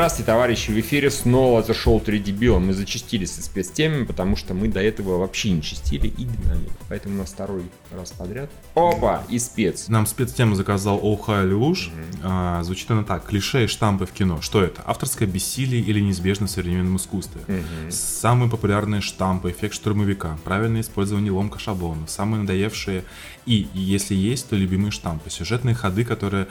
Здравствуйте, товарищи! В эфире снова зашел 3 дебила. Мы зачастили со спецтемами, потому что мы до этого вообще не чистили и динамик. Поэтому у нас второй раз подряд. Опа! И спец. Нам спецтему заказал Оуха Левуш. А, звучит она так. Клише и штампы в кино. Что это? Авторское бессилие или неизбежность в современном искусстве? Самые популярные штампы, эффект штурмовика, правильное использование ломка шаблонов, самые надоевшие и, если есть, то любимые штампы, сюжетные ходы, которые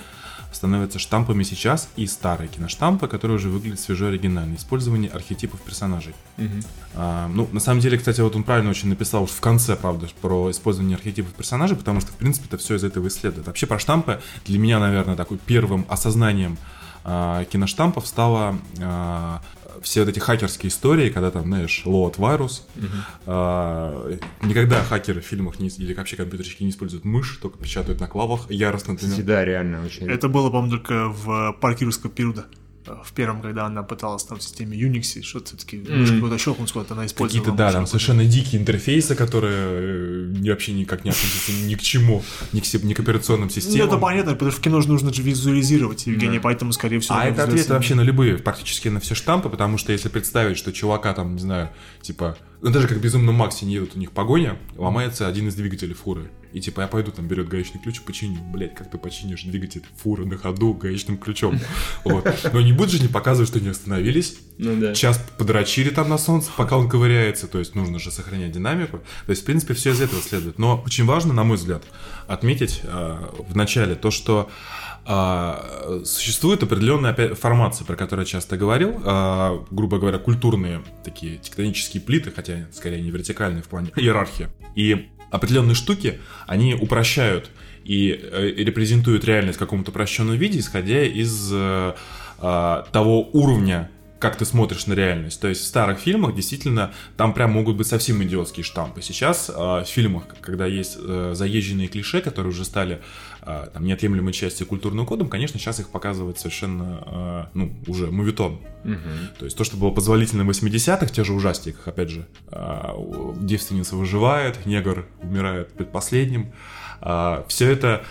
становятся штампами сейчас и старые киноштампы, которые уже выглядят свежо оригинально. Использование архетипов персонажей. А, ну, на самом деле, кстати, вот он правильно очень написал уж в конце, правда, про использование архетипов персонажей, потому что, в принципе, это все из этого исследует. Вообще про штампы для меня, наверное, такой первым осознанием а, киноштампов стало а, все вот эти хакерские истории, когда там, знаешь, load вирус. А, никогда хакеры в фильмах не, или вообще компьютерщики не используют мышь, только печатают на клавах яростно. Кстати, да, реально очень. Это было, по-моему, только в парке юрского периода. В первом, когда она пыталась там в системе Unix, что-то все-таки мышь какой-то щелкнуть, куда-то она использовала. Какие-то, да, там совершенно дикие интерфейсы, которые э, вообще никак не относятся ни к чему, ни к, ни к операционным Ну, системам. это понятно, потому что в кино же нужно же визуализировать, Евгений, поэтому, скорее всего... А это ответ вообще на любые, практически на все штампы, потому что если представить, что чувака там, не знаю, типа, ну даже как в Безумном Максе не едут у них погоня, ломается один из двигателей фуры. И типа я пойду там берет гаечный ключ, починю. Блять, как ты починишь двигатель фуры на ходу гаечным ключом? Вот. Но не будут же не показывать, что они остановились, Ну да. час подрочили там на солнце, пока он ковыряется, то есть нужно же сохранять динамику. То есть, в принципе, все из этого следует. Но очень важно, на мой взгляд, отметить э, в начале то, что существует определенная формация, про которую я часто говорил, э, грубо говоря, культурные такие тектонические плиты, хотя скорее не вертикальные в плане иерархии. И определенные штуки, они упрощают и э, репрезентуют реальность в каком-то упрощенном виде, исходя из э, э, того уровня как ты смотришь на реальность. То есть в старых фильмах действительно там прям могут быть совсем идиотские штампы. Сейчас в фильмах, когда есть э, заезженные клише, которые уже стали там, неотъемлемой частью культурного кодом, конечно, сейчас их показывает совершенно, э, ну, уже мувитон. То есть то, что было позволительно в 80-х, в тех же ужастиках, опять же, э, девственница выживает, негр умирает предпоследним. все это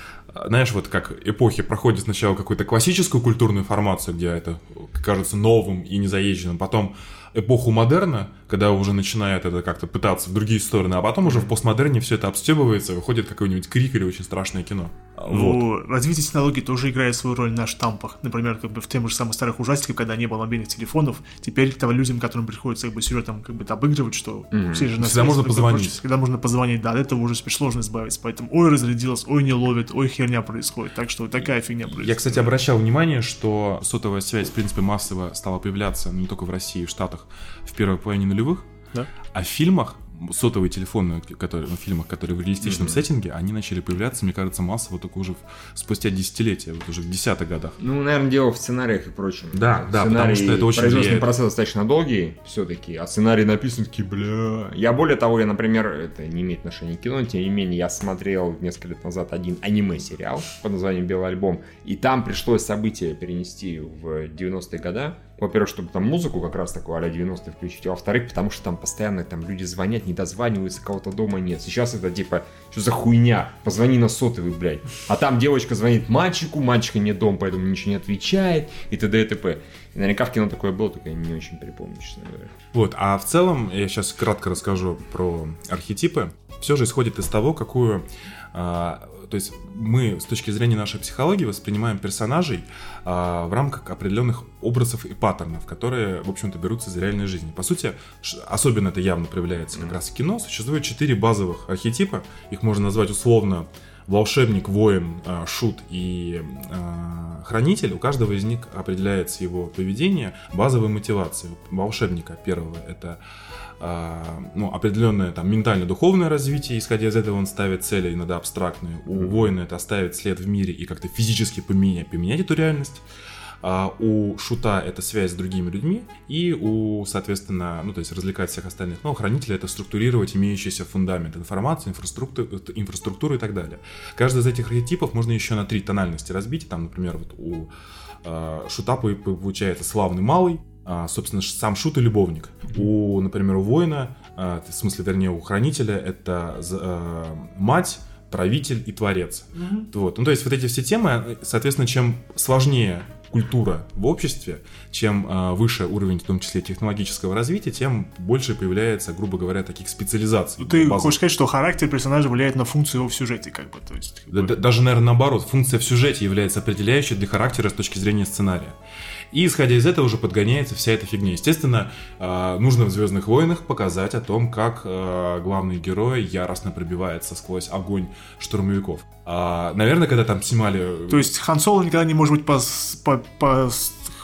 знаешь, вот как эпохи проходят сначала какую-то классическую культурную формацию, где это кажется новым и незаезженным, потом эпоху модерна, когда уже начинает это как-то пытаться в другие стороны, а потом уже в постмодерне все это обстебывается, выходит какой-нибудь крик или очень страшное кино. Вот. Развитие технологий тоже играет свою роль на штампах. Например, как бы в тех же самых старых ужастиках, когда не было мобильных телефонов, теперь того людям, которым приходится как бы сюжетом как бы обыгрывать, что все же на Всегда можно позвонить. прочее, Всегда можно позвонить, да, от этого уже теперь сложно избавиться. Поэтому ой, разрядилось, ой, не ловит, ой, херня происходит. Так что такая фигня происходит. Я, кстати, обращал внимание, что сотовая связь, в принципе, массово стала появляться ну, не только в России, в Штатах в первой половине нулевых, Да. а в фильмах сотовые телефоны, которые, ну, в фильмах, которые в реалистичном сеттинге, они начали появляться, мне кажется, массово только уже в- спустя десятилетия, вот уже в десятых годах. Ну, наверное, дело в сценариях и прочем. Да, да, потому что это очень Производственный влияет. процесс достаточно долгий все-таки, а сценарий написан такие, бля... Я более того, я, например, это не имеет отношения к кино, тем не менее, я смотрел несколько лет назад один аниме-сериал под названием «Белый альбом», и там пришлось события перенести в 90-е годы. Во-первых, чтобы там музыку как раз такую а-ля 90-е включить, а во-вторых, потому что там постоянно там люди звонят, не дозваниваются, кого-то дома нет. Сейчас это типа, что за хуйня? Позвони на сотовый, блядь. А там девочка звонит мальчику, мальчика нет дома, поэтому ничего не отвечает, и т.д. и т.п. И наверняка в кино такое было, только я не очень припомню, честно говоря. Вот, а в целом, я сейчас кратко расскажу про архетипы. Все же исходит из того, какую... а, то есть мы с точки зрения нашей психологии воспринимаем персонажей а, в рамках определенных образов и паттернов, которые, в общем-то, берутся из реальной жизни. По сути, особенно это явно проявляется как раз в кино. Существует четыре базовых архетипа. Их можно назвать условно волшебник, воин, а, шут и а, хранитель, у каждого из них определяется его поведение, базовые мотивации. У волшебника первого это ну, определенное там ментально-духовное развитие, исходя из этого он ставит цели иногда абстрактные. У воина это оставить след в мире и как-то физически поменять, поменять эту реальность. А у шута это связь с другими людьми, и у, соответственно, ну, то есть развлекать всех остальных. Ну, у хранителя это структурировать имеющийся фундамент информации, инфраструктуру, инфраструктуру и так далее. Каждый из этих архетипов можно еще на три тональности разбить. Там, например, вот у э, шута по- по- получается славный малый, а, собственно, ш- сам шут и любовник. У, например, у воина, а, в смысле, вернее, у хранителя это э, мать, правитель и творец. Вот. Ну, то есть вот эти все темы, соответственно, чем сложнее культура в обществе, чем э, выше уровень, в том числе технологического развития, тем больше появляется, грубо говоря, таких специализаций. Ты базовых. хочешь сказать, что характер персонажа влияет на функцию его в сюжете, как бы, то есть... как бы- да- даже, наверное, наоборот, функция в сюжете является определяющей для характера с точки зрения сценария. И исходя из этого уже подгоняется вся эта фигня. Естественно, э, нужно в Звездных войнах показать о том, как э, главный герой яростно пробивается сквозь огонь штурмовиков. А, наверное, когда там снимали. То есть Хан Соло никогда не может быть по, по, по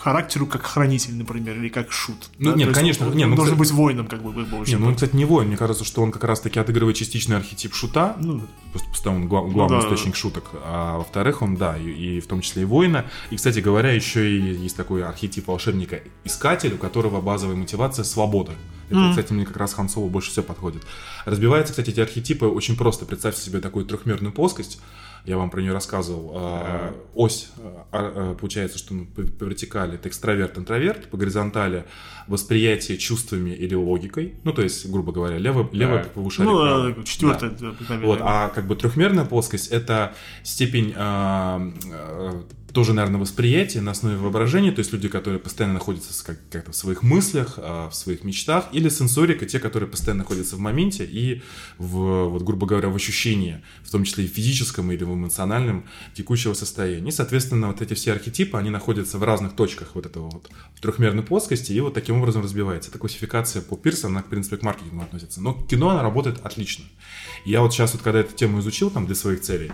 характеру как хранитель, например, или как шут. Ну, да? нет, То конечно, он, не, он ну, должен кстати- быть воином, как бы, бы Не, вообще. ну он, кстати, не воин. Мне кажется, что он как раз-таки отыгрывает частичный архетип шута. Ну, Просто потому он гла- главный да. источник шуток. А во-вторых, он, да, и, и в том числе и воина. И, кстати говоря, еще и есть такой архетип волшебника-искатель, у которого базовая мотивация — свобода. Это, Мгм. кстати, мне как раз Хан Соло больше всего подходит. Разбиваются, кстати, эти архетипы очень просто. Представьте себе такую трехмерную плоскость. Я вам про нее рассказывал. А, Ось, а, а, получается, что ну, по, по вертикали это экстраверт, интроверт, по горизонтали восприятие чувствами или логикой. Ну, то есть, грубо говоря, левое, левое ну, правое. да, четвертое, Да. да, обыкновенно. Вот, а как бы трехмерная плоскость это степень тоже, наверное, восприятия на основе воображения, то есть люди, которые постоянно находятся как-то в своих мыслях, а, в своих мечтах, или сенсорика, те, которые постоянно находятся в моменте и в, вот, грубо говоря, в ощущении, в том числе и в физическом или в эмоциональном текущего состояния. И, соответственно, вот эти все архетипы, они находятся в разных точках вот этого вот трехмерной плоскости, и вот таким образом разбивается. Это классификация по Пирсу, она, в принципе, к маркетингу относится. Но кино, она работает отлично. Я вот сейчас вот, когда эту тему изучил там для своих целей,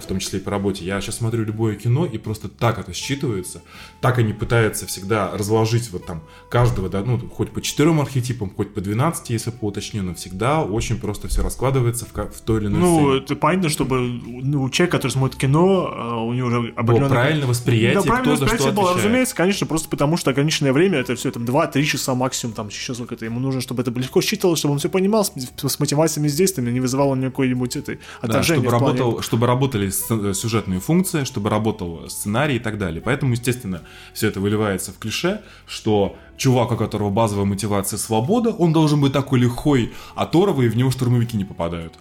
в том числе и по работе, я сейчас смотрю любое кино, и просто так это считывается, так они пытаются всегда разложить вот там каждого, да, ну, хоть по четырем архетипам, хоть по 12, если по уточнению, но всегда очень просто все раскладывается в, в той или иной Ну, сцене. это понятно, чтобы ну, человек, который смотрит кино, а, у него уже Было определенное... правильное восприятие, Да, правильное кто за восприятие что было, отвечает. разумеется, конечно, просто потому что ограниченное время, это все там 2-3 часа максимум, там еще сколько-то, ему нужно, чтобы это легко считалось, чтобы он все понимал с, с мотивациями, с действиями, не вызывало никакой-нибудь этой Да, отторжения чтобы, работал, чтобы работали сюжетные функции, чтобы работал сценарий и так далее. Поэтому, естественно, все это выливается в клише, что чувак, у которого базовая мотивация свобода, он должен быть такой лихой, оторвый, и в него штурмовики не попадают.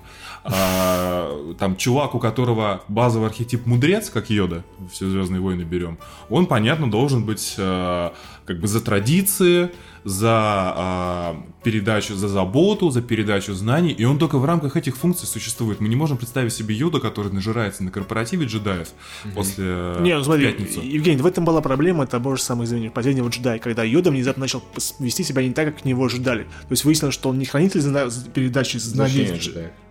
А, там чувак, у которого базовый архетип мудрец, как Йода, все Звездные войны берем, он, понятно, должен быть э, как бы за традиции, за а, передачу, за заботу, за передачу знаний, и он только в рамках этих функций существует. Мы не можем представить себе Йода, который нажирается на корпоративе джедаев после э, Не, ну смотри, пятницу. Евгений, в этом была проблема того же самого, извини, последнего джедая, когда Йода внезапно начал вести себя не так, как от него ожидали. То есть выяснилось, что он не хранитель зна- передачи знаний.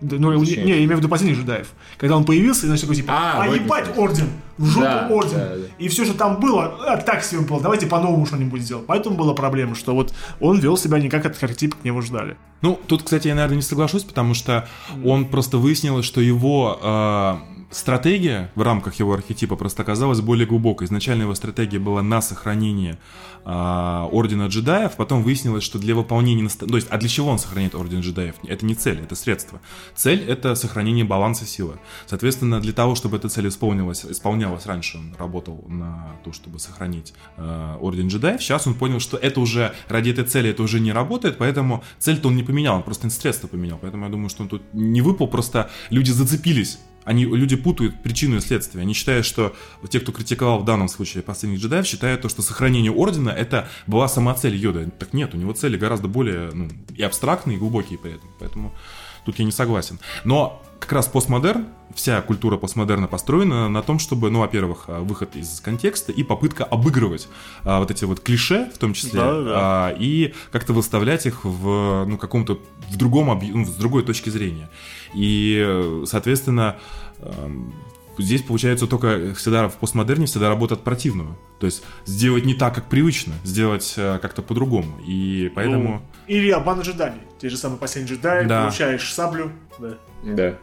Да, ну, не, я имею в виду последних джедаев. Когда он появился, и начал такой, типа, А, а, ебать, орден, в жопу Да, орден. да, да. И все, что там было, а, так себе было, давайте по-новому что-нибудь сделаем. Поэтому была проблема, что вот он вел себя не как от архетипа к нему ждали. Ну, тут, кстати, я, наверное, не соглашусь, потому что он просто выяснилось, что его э, стратегия в рамках его архетипа просто оказалась более глубокой. Изначально его стратегия была на сохранение э, Ордена Джедаев, потом выяснилось, что для выполнения... То есть, а для чего он сохраняет Орден Джедаев? Это не цель, это средство. Цель — это сохранение баланса силы. Соответственно, для того, чтобы эта цель исполнилась, исполнялась раньше, он работал на то, чтобы сохранить э, Орден Джедаев. Сейчас он понял, что это уже ради этой цели это уже не работает, поэтому цель-то он не поменял, он просто средства поменял. Поэтому я думаю, что он тут не выпал, просто люди зацепились. Они, люди путают причину и следствие. Они считают, что те, кто критиковал в данном случае последних джедаев, считают то, что сохранение ордена это была сама цель Йода. Так нет, у него цели гораздо более ну, и абстрактные, и глубокие при этом. Поэтому тут я не согласен. Но как раз постмодерн, вся культура постмодерна построена на том, чтобы, ну, во-первых, а, выход из контекста и попытка обыгрывать а, вот эти вот клише, в том числе, Да, да. а, и как-то выставлять их в, ну, каком-то, в другом, объ- ну, с другой точки зрения. И, соответственно, эм, здесь получается только всегда в постмодерне всегда работа от противного. То есть сделать не так, как привычно, сделать э, как-то по-другому. И поэтому... Ну, или обман ожиданий. Те же самые последние джедаи, Да. получаешь саблю. Да. Да.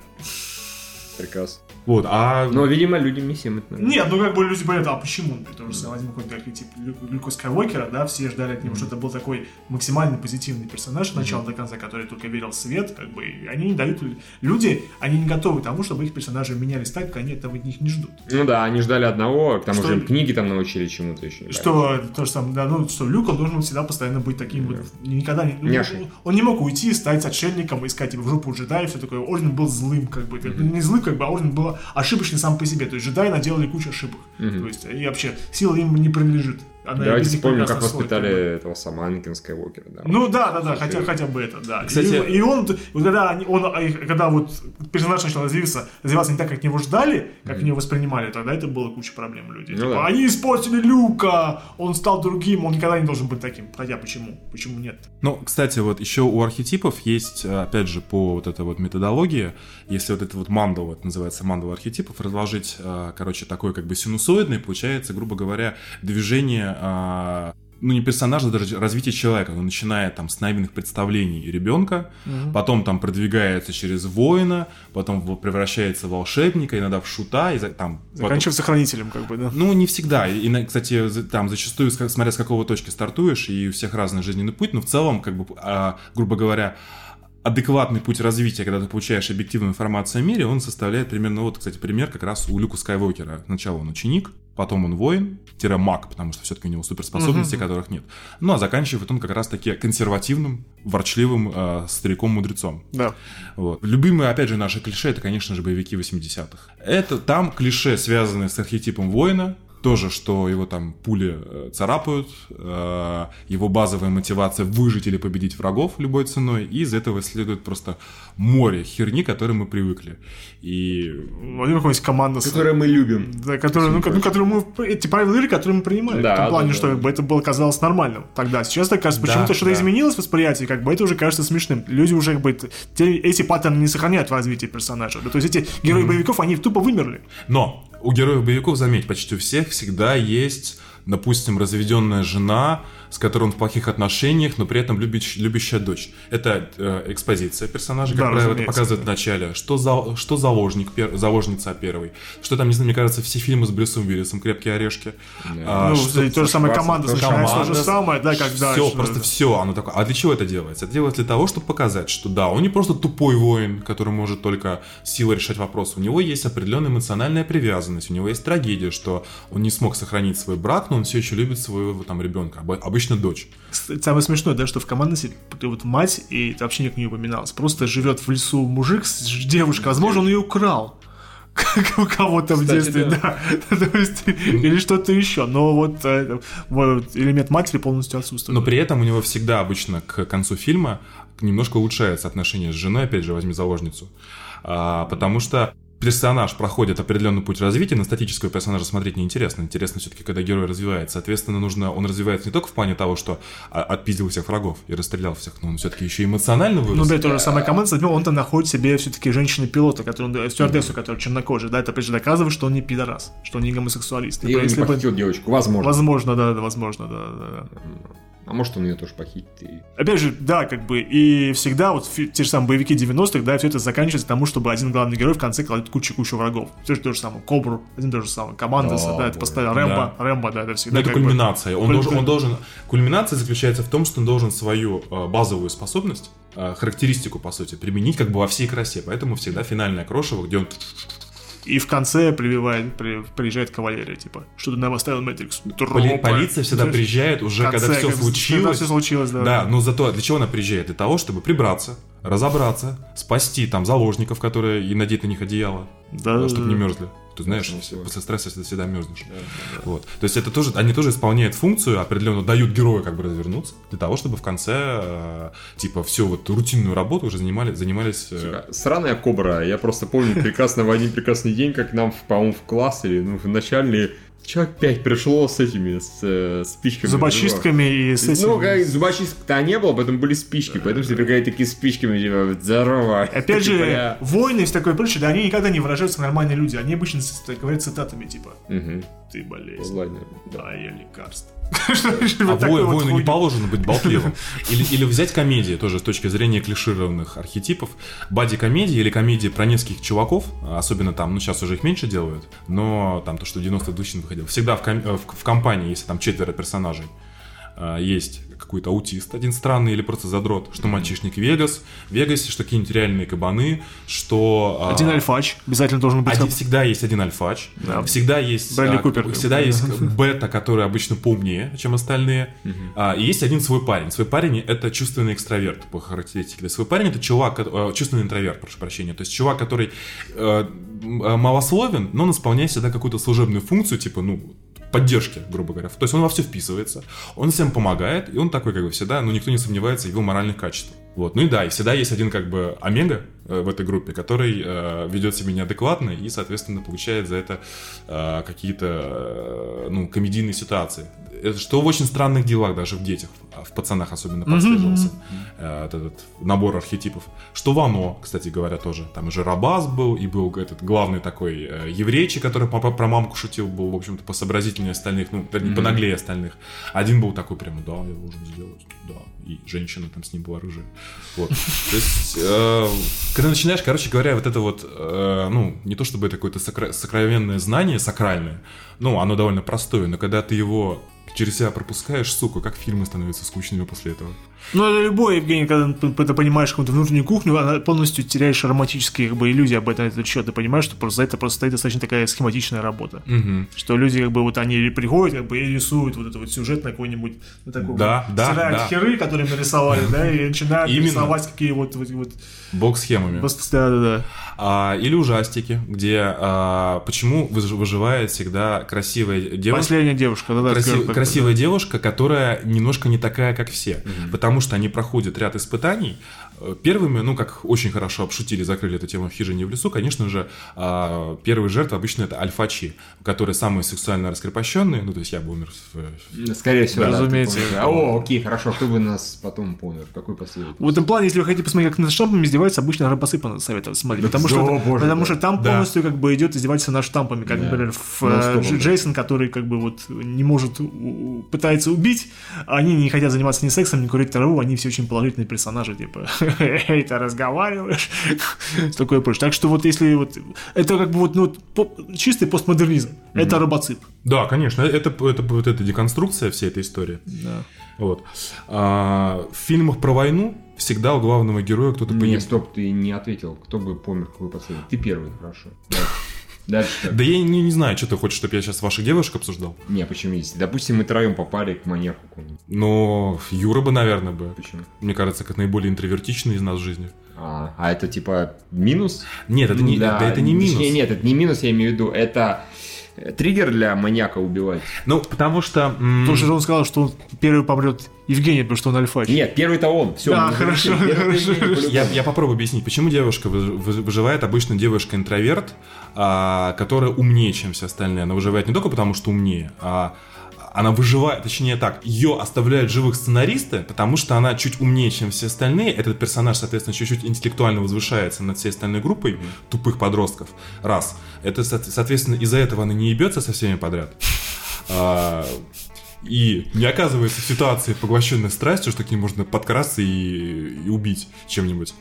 Прекрасно. Вот, а... Но, видимо, людям не всем это нравится. Нет, ну как бы люди говорят, а почему? Тоже самое, возьмем какой-то архетип Лю- Люка Скайуокера, да, все ждали от него, что это был такой максимально позитивный персонаж от начала до конца, который только верил в свет, как бы, и они не дают, люди, они не готовы к тому, чтобы их персонажи менялись так, как они этого от них не ждут. Ну да, они ждали одного, к тому Что- же им книги там научили чему-то еще. Что то же самое, да, ну, что Люк, он должен всегда постоянно быть таким вот, никогда не... ну, Няшей. Он не мог уйти, стать отшельником, искать его в жопу джедаев, все такое. Орден был злым, как бы. Не злым, как бы, а орден был типа, ошибочный сам по себе. То есть джедаи наделали кучу ошибок. То есть, и вообще, сила им не принадлежит. Она Давайте вспомним, как воспитали бы. этого самого Анакина Скайуокера. Да. Ну да, да, да, Слушай, хотя, хотя бы это, да. Кстати- и, и он, вот когда, они- он, а, когда вот персонаж начал развиваться, развиваться не так, как него ждали, как его воспринимали, тогда это было куча проблем у людей. Ну Типа, да. они испортили Люка, он стал другим, он никогда не должен быть таким. Хотя почему? Почему нет? Ну, кстати, вот еще у архетипов есть, э, опять же, по вот этой вот методологии, если вот это вот мандал, это называется мандал архетипов, разложить, э, короче, такой как бы синусоидный, получается, грубо говоря, движение, э, ну, не персонажа, даже развитие человека, он начинает там с наивных представлений ребенка, потом там продвигается через воина, потом превращается в волшебника, иногда в шута, и там... потом- Заканчивается хранителем, как бы, да. ну, не всегда. И, кстати, там зачастую, смотря с какого точки стартуешь, и у всех разный жизненный путь, но в целом, как бы, а, грубо говоря, адекватный путь развития, когда ты получаешь объективную информацию о мире, он составляет примерно, вот, кстати, пример как раз у Люка Скайуокера. Сначала он ученик, потом он воин, маг, потому что все-таки у него суперспособностей, которых нет. Ну, а заканчивает он как раз-таки консервативным, ворчливым э, стариком-мудрецом. Да. Вот. Любимые, опять же, наши клише, это, конечно же, боевики 80-х. Это там клише, связанные с архетипом воина, тоже, что его там пули э, царапают, э, его базовая мотивация выжить или победить врагов любой ценой, и из этого следует просто море херни, к которой мы привыкли. И Владимир Михайлович, команда, Которые мы любим. да, которую, ну, ну, которую мы, эти правила игры, которые мы принимали. Да, в том плане, да, что да. как бы, это было казалось нормальным тогда. Сейчас так кажется, почему-то Да, что-то да. изменилось в восприятии, как бы это уже кажется смешным. Люди уже как бы эти паттерны не сохраняют в развитии персонажа. Да, то есть эти герои боевиков, они тупо вымерли. Но у героев боевиков, заметь, почти у всех всегда есть, допустим, разведенная жена, с которой он в плохих отношениях, но при этом любящ- любящая дочь. Это э, экспозиция персонажа, как Да, правило, это показывает в начале. Что, за, что заложник, пер- заложница первый. Что там, не знаю, мне кажется, все фильмы с Брюсом Уиллисом, «Крепкие орешки». А, ну, что- и то же самое команда то начинается то же самое, да, как да. все, просто все, оно такое. А для чего это делается? Это делается для того, чтобы показать, что да, он не просто тупой воин, который может только силой решать вопросы. У него есть определенная эмоциональная привязанность, у него есть трагедия, что он не смог сохранить свой брак, но он все еще любит своего там ребенка, обы- обычно дочь. Самое смешное, да, что в команде вот мать, и это вообще никак не упоминалось, просто живет в лесу мужик с девушкой, возможно, он ее украл. Как у кого-то в детстве, да. да. То есть, или что-то еще. Но вот, э, вот элемент матери полностью отсутствует. Но при этом у него всегда обычно к концу фильма немножко улучшается отношение с женой, опять же, возьми заложницу. А, потому что персонаж проходит определенный путь развития, на статического персонажа смотреть неинтересно. Интересно все-таки, когда герой развивается. Соответственно, нужно, он развивается не только в плане того, что а, отпиздил всех врагов и расстрелял всех, но он все-таки еще эмоционально вырос. Ну да, то же самое команда, одним он-то находит себе все-таки женщины-пилота, который, стюардессу, которая чернокожая, да, это опять же доказывает, что он не пидорас, что он не гомосексуалист. И Типа, он не если бы- девочку, возможно. Возможно, да, да, возможно, да, да, да. А может, он ее тоже похитит. и- Опять же, да, как бы, и всегда вот те же самые боевики 90-х, да, все это заканчивается тому, чтобы один главный герой в конце кладет кучу-кучу врагов. Все же то же самое, Кобру, один то же самое, Команда, Да, да, это боже. постоянно, Рэмбо, Рэмбо, да, это всегда Но это как бы- кульминация. Он, должен, он должен. Кульминация заключается в том, что он должен свою э, базовую способность, э, характеристику, по сути, применить как бы во всей красе. Поэтому всегда финальное крошево, где он И в конце прививает, при- приезжает кавалерия, типа, что ты нам оставил Мэтрикс? Поли- полиция всегда приезжает уже, конце, когда все как- случилось. Когда все случилось, да. Да, но зато для чего она приезжает? Для того, чтобы прибраться, разобраться, спасти там заложников, которые и надеть на них одеяло, Да, чтобы не мерзли. Ты знаешь, всего. после стресса ты всегда мерзнешь. Вот. То есть это тоже, они тоже исполняют функцию, определенно дают героя как бы развернуться, для того, чтобы в конце, э, типа, всю вот рутинную работу уже занимали, занимались... э, Сука, Сраная кобра. Я просто помню прекрасно в один прекрасный день, как нам, по-моему, в класс или ну, в начальный человек 5 пришло с этими, с э, спичками. Зубочистками и с этим... Ну, как зубочисток-то не было, поэтому были спички, поэтому все приходили такие спичками, типа, здорово. Опять же, бля. войны и все такое прочее, да, они никогда не выражаются нормальные люди. Они обычно говорят цитатами, типа, ты болезнь, Ладно, да. да, я лекарство. А воину не положено быть болтливым. Или, взять комедии, тоже с точки зрения клишированных архетипов. Бади-комедии или комедии про нескольких чуваков, особенно там, ну сейчас уже их меньше делают, но там то, что в 90-х 2000 выходил. Всегда в, э, в компании, если там четверо персонажей, э, есть какой-то аутист, один странный или просто задрот, что мальчишник Вегас, в Вегасе, что какие-нибудь реальные кабаны, что... а, Один альфач обязательно должен быть. один- всегда есть один альфач, Да. всегда есть, Брэдли а, Купер. всегда есть бета, который обычно поумнее, чем остальные, А, и есть один свой парень. Свой парень это чувственный экстраверт по характеристике. Свой парень это чувак, э, чувственный интроверт, прошу прощения. То есть чувак, который э, э, малословен, но он исполняет всегда какую-то служебную функцию, типа, ну, поддержки, грубо говоря. То есть он во все вписывается, он всем помогает, и он такой, как бы, всегда, ну, никто не сомневается в его моральных качествах. Вот. Ну и да, и всегда есть один, как бы, омега э, в этой группе, который э, ведет себя неадекватно и, соответственно, получает за это э, какие-то, э, ну, комедийные ситуации. Это что в очень странных делах, даже в детях, а в пацанах особенно прослеживался э, вот этот набор архетипов. Что в оно, кстати говоря, тоже. Там и Жарабас был, и был этот главный такой э, еврейчик, который по- про мамку шутил, был, в общем-то, посообразительнее остальных, ну, вернее, понаглее остальных. Один был такой прямо, да, я должен сделать, да. И женщина там с ним была рыжая. Вот. То есть, э, когда начинаешь, короче говоря, вот это вот, э, ну, не то чтобы это какое-то сокра- сокровенное знание, сакральное, ну, оно довольно простое, но когда ты его через себя пропускаешь, сука, как фильмы становятся скучными после этого. Ну, это любой, Евгений, когда ты понимаешь какую-то внутреннюю кухню, она полностью теряешь романтические как бы, иллюзии об этом этот счет. Ты понимаешь, что просто за это просто стоит достаточно такая схематичная работа. Мгм. Что люди, как бы, вот они приходят, как бы, и рисуют вот этот вот сюжет на какой-нибудь, ну, такой Да, вот, да, стирают да. херы, которые нарисовали, да, и начинают Именно. рисовать какие вот, вот, вот, Бог-схемами. да, да, да. А, или ужастики, где а, почему выж- выживает всегда красивая девушка. Последняя девушка, да, да. Краси- красивая девушка, которая немножко не такая, как все. Потому что они проходят ряд испытаний. Первыми, ну, как очень хорошо обшутили, закрыли эту тему в хижине в лесу, конечно же, а, первые жертвы обычно это альфачи, которые самые сексуально раскрепощенные. Ну, то есть я бы умер в- Скорее всего, Да, да, разумеется. помнишь. А, О, окей, хорошо, кто бы нас потом помер? Какой последний? В этом плане, если вы хотите посмотреть, как над штампами издеваются, обычно рабосыпа надо советовать смотреть. Потому что, О, боже потому мой. что там Да. полностью как бы идет издевательство над штампами. Как, Да. например, в, Ну, э, Джейсон, который как бы вот не может, пытается убить, они не хотят заниматься ни сексом, ни курить траву, они все очень положительные персонажи, типа, эй, ты разговариваешь, такое прочее. Так что вот если вот, это как бы вот, ну, чистый постмодернизм, это робоцип. Да, конечно, это, это, вот эта деконструкция всей этой истории. Да. Вот. А, в фильмах про войну всегда у главного героя кто-то погиб. стоп, ты не ответил. Кто бы помер, какой последний? Ты первый, хорошо. Дальше. Да я не, не знаю, что ты хочешь, чтобы я сейчас ваших девушек обсуждал. Не, почему есть? Допустим, мы троем попали к маньяку. Но Юра бы, наверное, бы. Почему? Мне кажется, как наиболее интровертичный из нас в жизни. А, а это типа минус? Нет, это Ну не, да, да, это не минус. точнее, нет, это не минус, я имею в виду. Это триггер для маньяка убивать. Ну, потому что... Потому что он сказал, что он первый помрет Евгений, потому что он альфач. Нет, первый-то он. Все, Да, хорошо, хорошо. Я, я попробую объяснить, почему девушка вы- вы- выживает. Обычно девушка-интроверт, а, которая умнее, чем все остальные. Она выживает не только потому, что умнее, а она выживает, точнее так, ее оставляют живых сценаристы, потому что она чуть умнее, чем все остальные. Этот персонаж, соответственно, чуть-чуть интеллектуально возвышается над всей остальной группой тупых подростков. Раз. Это, со- соответственно, из-за этого она не ебется со всеми подряд. А, и не оказывается в ситуации, поглощенной страстью, что к ним можно подкрасться и, и убить чем-нибудь.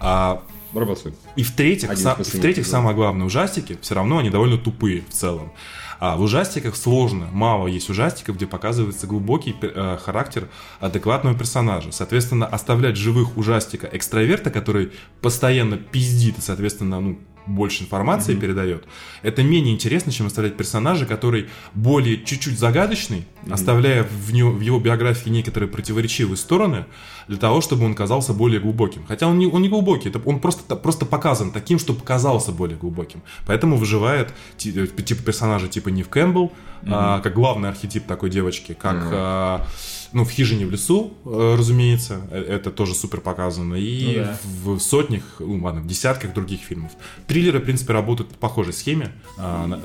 А, Робоцип. и в-третьих, Один са- из последних в-третьих самое главное, ужастики все равно они довольно тупые в целом. А в ужастиках сложно, мало есть ужастиков, где показывается глубокий э, характер адекватного персонажа. Соответственно, оставлять живых ужастика экстраверта, который постоянно пиздит и, соответственно, ну, больше информации передает, это менее интересно, чем оставлять персонажа, который более чуть-чуть загадочный, оставляя в, него, в его биографии некоторые противоречивые стороны, для того, чтобы он казался более глубоким. Хотя он не, он не глубокий, это он просто, просто показан таким, чтобы казался более глубоким. Поэтому выживает ти- типа персонажа типа Нив Кэмпбелл, а, как главный архетип такой девочки, как Мгм. а, ну, в хижине в лесу, э, разумеется, э, это тоже супер показано. И Ну да. в сотнях, ну ладно, в десятках других фильмов. Триллеры, в принципе, работают по похожей схеме. А,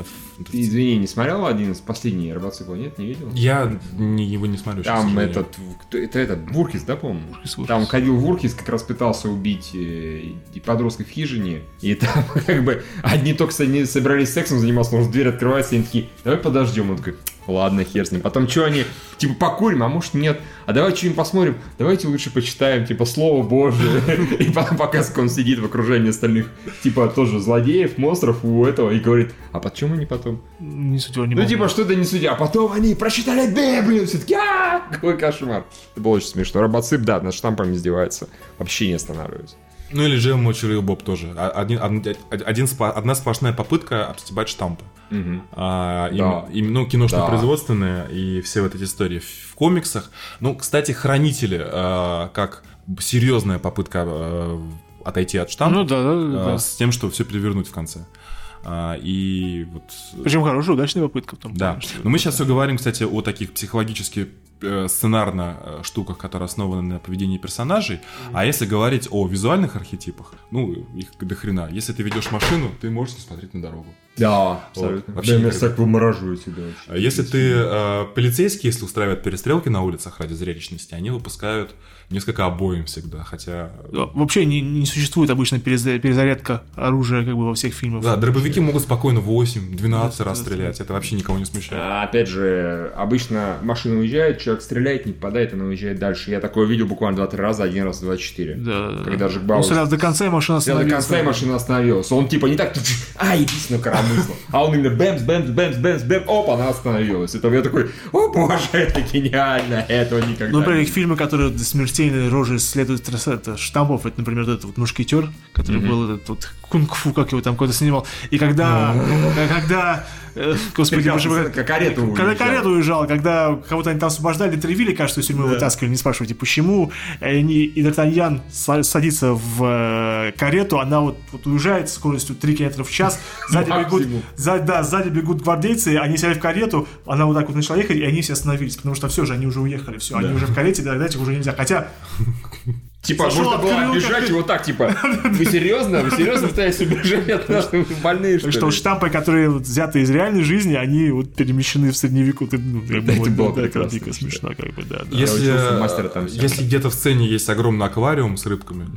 Ты, извини, не смотрел один из последних робоциклов? Нет, не видел? Я не- его не смотрю. сейчас, Там сожалению. этот, кто- это этот, Буркис, да, по-моему? Буркис, Буркис. Там ходил Вуркис, как раз пытался убить э, и подростков в хижине, и там как бы одни только с- они собирались сексом заниматься, но дверь открывается, и они такие, давай подождем, он такой, Ладно, хер с ним. Потом что они, типа, покурим, а может нет. А давай что-нибудь посмотрим. Давайте лучше почитаем, типа, Слово Божие. И потом показывает, он сидит в окружении остальных, типа, тоже злодеев, монстров у этого, и говорит, а почему они потом? Не суть не Ну, типа, что-то не судя. А потом они прочитали Библию, все таки а какой кошмар. Это было очень смешно. Робоцип, да, над штампами издевается. Вообще не останавливается. Ну или Джем Мочер и Боб тоже. А- Один, од- один одна сплошная попытка обстебать штампы. А, им- Да. им, ну, киношно-производственные Да. и все вот эти истории в, в комиксах. Ну, кстати, хранители, а, как серьезная попытка а, отойти от штампа, Ну да, да, да, а, да. с тем, что все перевернуть в конце. А, и вот Причем хорошая, удачная попытка в том да. плане, что- Но мы сейчас все говорим, кстати, о таких психологически сценарно э, штуках, которые основаны на поведении персонажей. А если говорить о визуальных архетипах, ну, их до хрена. Если ты ведешь машину, ты можешь смотреть на дорогу. Да, абсолютно. вообще Да, никогда. меня так вымораживает тебя вообще. А Если ты э, полицейский, если устраивают перестрелки на улицах ради зрелищности, они выпускают несколько обоим всегда, хотя... Да, Вообще не, не существует обычно переза- перезарядка оружия как бы во всех фильмах. Да, дробовики могут спокойно 8-12 раз стрелять, это вообще никого не смущает. А, Опять же, обычно машина уезжает, человек стреляет, не попадает, она уезжает дальше. Я такое видел буквально 2-3 раза, один раз 24. Да, да, да. Когда Джек Ну, Бауэр сразу до конца и машина Сел до остановилась. конца, и машина остановилась. Он типа не так, а, идись на коромысло. А он именно бэмс, бэмс, бэмс, бэмс, бэмс, оп, она остановилась. Это я такой, о боже, это гениально, этого никогда Ну, например, фильмы, которые смертельные рожи следуют это, штампов, это, например, вот этот вот мушкетер, который был этот вот кунг-фу, как его там кто-то снимал. И когда, когда, господи, боже мой, как карету когда карету уезжал, когда кого-то они там освобождали, травили, кажется, из тюрьмы вытаскивали, не спрашивайте, почему. И, они, и Д'Артаньян са- садится в э, карету, она вот, уезжает с скоростью 3 км в час, сзади бегут, да, сзади бегут гвардейцы, они сели в карету, она вот так вот начала ехать, и они все остановились, потому что все же, они уже уехали, все, они уже в карете, догнать их уже нельзя. Хотя, Типа, Зашел, можно было открыл, бежать как- и вот так, типа, вы серьезно? Вы серьезно пытаетесь убежать от нас? Вы больные, что так что штампы, которые взяты из реальной жизни, они вот перемещены в средневеку. Ты, ну, это было дико смешно, как бы, да. Если, всем. если где-то в сцене есть огромный аквариум с рыбками,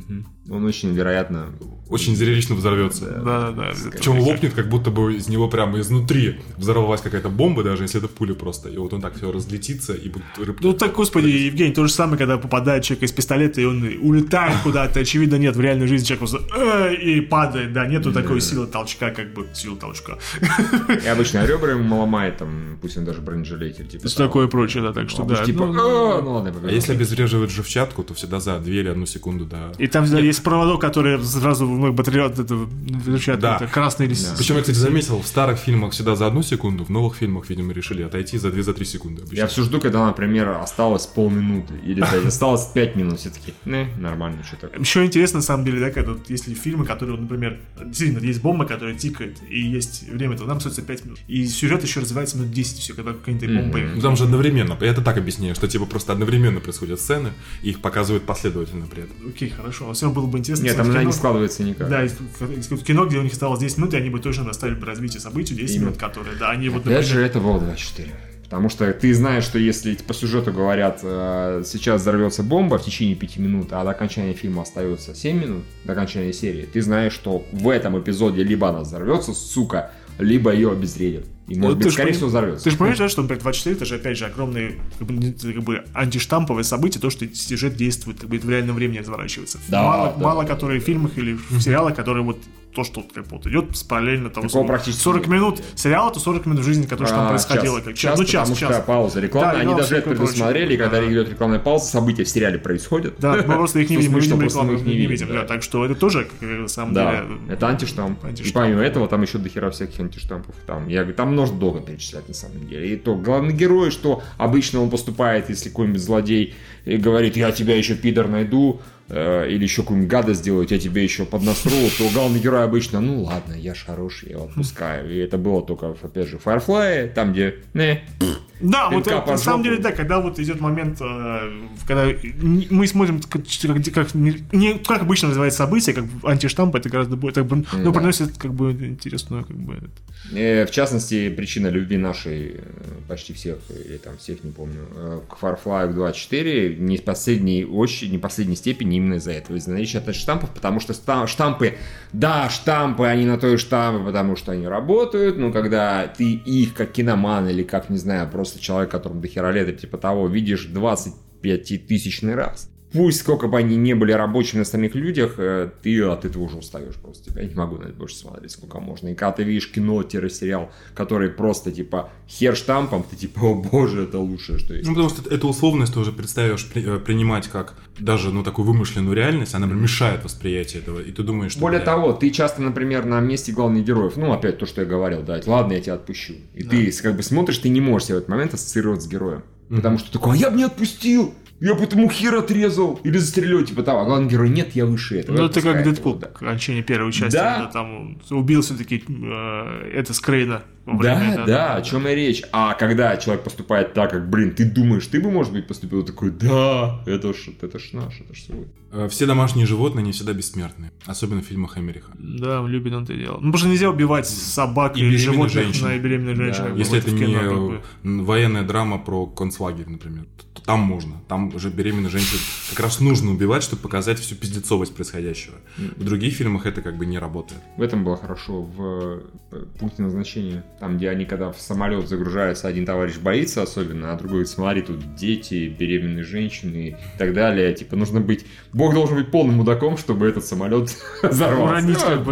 Он очень вероятно... очень зрелищно взорвется. Да, да, да. Причем лопнет, как будто бы из него прямо изнутри взорвалась какая-то бомба, даже если это пуля просто. И вот он так все разлетится, и будут рыбки. Ну так, господи, Евгений, то же самое, когда попадает человек из пистолета, и он улетает куда-то. Очевидно, нет, в реальной жизни человек просто «Э», и падает, да, нету такой силы толчка, как бы силы толчка. И обычно ребра ему ломает, там, пусть он даже бронежилетель, типа такое прочее, да, так что А да. типа, ну, «А, ну ладно, А побегу». если обезвреживать живчатку, то всегда за 2 или одну секунду, да. И там всегда есть проводок, который сразу ну, это, включает, Да. красный или Причем я, кстати, заметил, в старых фильмах всегда за одну секунду, в новых фильмах, видимо, решили отойти за 2-3 секунды. Я все жду, когда, например, осталось полминуты, или осталось 5 минут, все таки не, нормально, что такое. Еще интересно, на самом деле, да, когда вот, если фильмы, которые, например, действительно, есть бомба, которая тикает, и есть время, то нам остается 5 минут. И сюжет еще развивается минут 10 все, когда какая-то бомба. Ну, там же одновременно, я это так объясняю, что типа просто одновременно происходят сцены, и их показывают последовательно при этом. Окей, хорошо. Но все равно было бы интересно. Нет, там она не складывается никак. Да, из- из кино, где у них осталось 10 минут, и они бы точно наставили бы развитие событий 10 Именно. минут, которые, да, они вот, Опять же, например, это было 24. Потому что ты знаешь, что если по сюжету говорят, э, сейчас взорвется бомба в течение 5 минут, а до окончания фильма остается 7 минут, до окончания серии, ты знаешь, что в этом эпизоде либо она взорвется, сука, либо ее обезвредят. И, может Ну, быть, скорее всего, взорвется. Ты же понимаешь, да, что, например, 24 это же, опять же, огромные как бы, как бы, антиштамповые события, то, что сюжет действует, как бы, в реальном времени разворачивается. Да, мало, да, мало да, которые в фильмах или в сериалах, которые вот то, что как бы, вот идет параллельно того, Такого практически 40 нет. минут сериала, то 40 минут жизни, которая там А, происходило. час. Как час, ну, час, потому час. что пауза рекламная. Да, Они даже это предусмотрели, когда Да. идет рекламная пауза, события в сериале происходят. Да, мы просто их не видим, мы видим рекламу, мы их не видим, да. Так что это тоже, на самом Да, деле... это антиштамп. И помимо этого, там еще дохера всяких антиштампов. Там, я, говорю, там можно долго перечислять, на самом деле. И то главный герой, что обычно он поступает, если какой-нибудь злодей говорит, я тебя еще, пидор, найду, э, или еще какую-нибудь гадость сделаю, я тебе еще поднасру, то главный герой обычно, ну ладно, я ж хороший, я его отпускаю. И это было только, опять же, Firefly, там, где, не, Да, вот на самом деле, да, когда вот идет момент, э, когда мы смотрим, как, как- как- не, как обычно называется событие, как антиштамп, это гораздо более, так бы, ну, да. приносит как бы интересную, как бы, Э, В частности, причина любви нашей, э, почти всех, или там всех, не помню, э, к Firefly 24 не в последней, очень, не в последней степени именно из-за этого, из-за наличия штампов, потому что штампы, да, штампы, они на то и штампы, потому что они работают, но когда ты их как киноман или как, не знаю, просто человек, которому до хера лет, типа того, видишь 25 тысячный раз, Пусть сколько бы они не были рабочими на остальных людях, э, ты от этого уже устаешь просто. Я не могу на это больше смотреть, сколько можно. И когда ты видишь кино-сериал, который просто типа хер штампом, ты типа, о боже, это лучшее, что есть. Ну, потому что эту условность ты уже представишь при- э, принимать как даже, ну, такую вымышленную реальность, она например, мешает восприятию этого, и ты думаешь, что... Более бля, того, ты часто, например, на месте главных героев, ну, опять то, что я говорил, да, ладно, я тебя отпущу. И ты как бы смотришь, ты не можешь себя в этот момент ассоциировать с героем. Потому что такой, а я бы не отпустил, я бы этому хер отрезал или застрелил, типа того. А главный герой, нет, я выше этого. Ну, это как Дэдпул, да. окончание первой части, Да. когда там убил все-таки э, это Скрейна. Время Да, этого, да, о чем и речь. А когда человек поступает так, как, блин, ты думаешь, ты бы, может быть, поступил такой, да, это ж, это ж наш, это ж свой. э, Все домашние животные не всегда бессмертны, особенно в фильмах Эмериха. Да, любит он это дело. Ну, потому что нельзя убивать собак И или животных женщин. на беременных Да. женщин. бы, Если это не кино, как бы. м, военная драма про концлагерь, например, то там можно. Там уже беременных женщин как раз нужно убивать, чтобы показать всю пиздецовость происходящего. В других фильмах это как бы не работает. В этом было хорошо в э, пункте назначения. Там, где они, когда в самолет загружаются, один товарищ боится особенно, а другой говорит, смотри, тут дети, беременные женщины и так далее. Типа, нужно быть... Бог должен быть полным мудаком, чтобы этот самолет взорвался.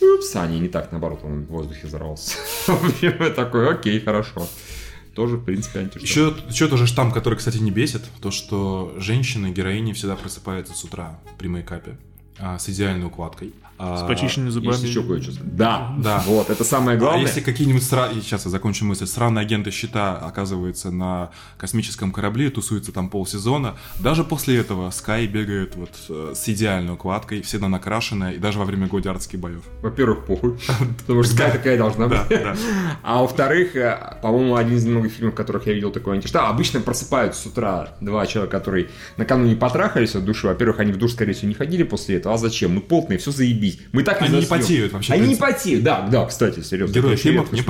Упс, а не, не так, наоборот, он в воздухе взорвался. Такой, окей, хорошо. Тоже, в принципе, антиштамп. Еще, еще тоже штамп, который, кстати, не бесит, то, что женщины, героини всегда просыпаются с утра при мейкапе а, с идеальной укладкой. А, С почищенными зубами. Есть еще кое-что. Да, Да. Вот, это самое А главное. если какие-нибудь сра... Сейчас я закончу мысль. Странные агенты щита оказываются на космическом корабле, тусуются там полсезона. Даже после этого Скай бегает вот э, с идеальной укладкой, всегда накрашенная, и даже во время гладиаторских боев. Во-первых, похуй. Потому что Скай такая должна быть. А во-вторых, э, по-моему, один из немногих фильмов, в которых я видел такой антиштаб, обычно просыпаются с утра два человека, которые накануне потрахались от души. Во-первых, они в душ, скорее всего, не ходили после этого. А зачем? Мы потные, все заебись. Мы так Они не потеют вообще, Они не потеют, да, да, кстати, серьезно. Герои фильмов не.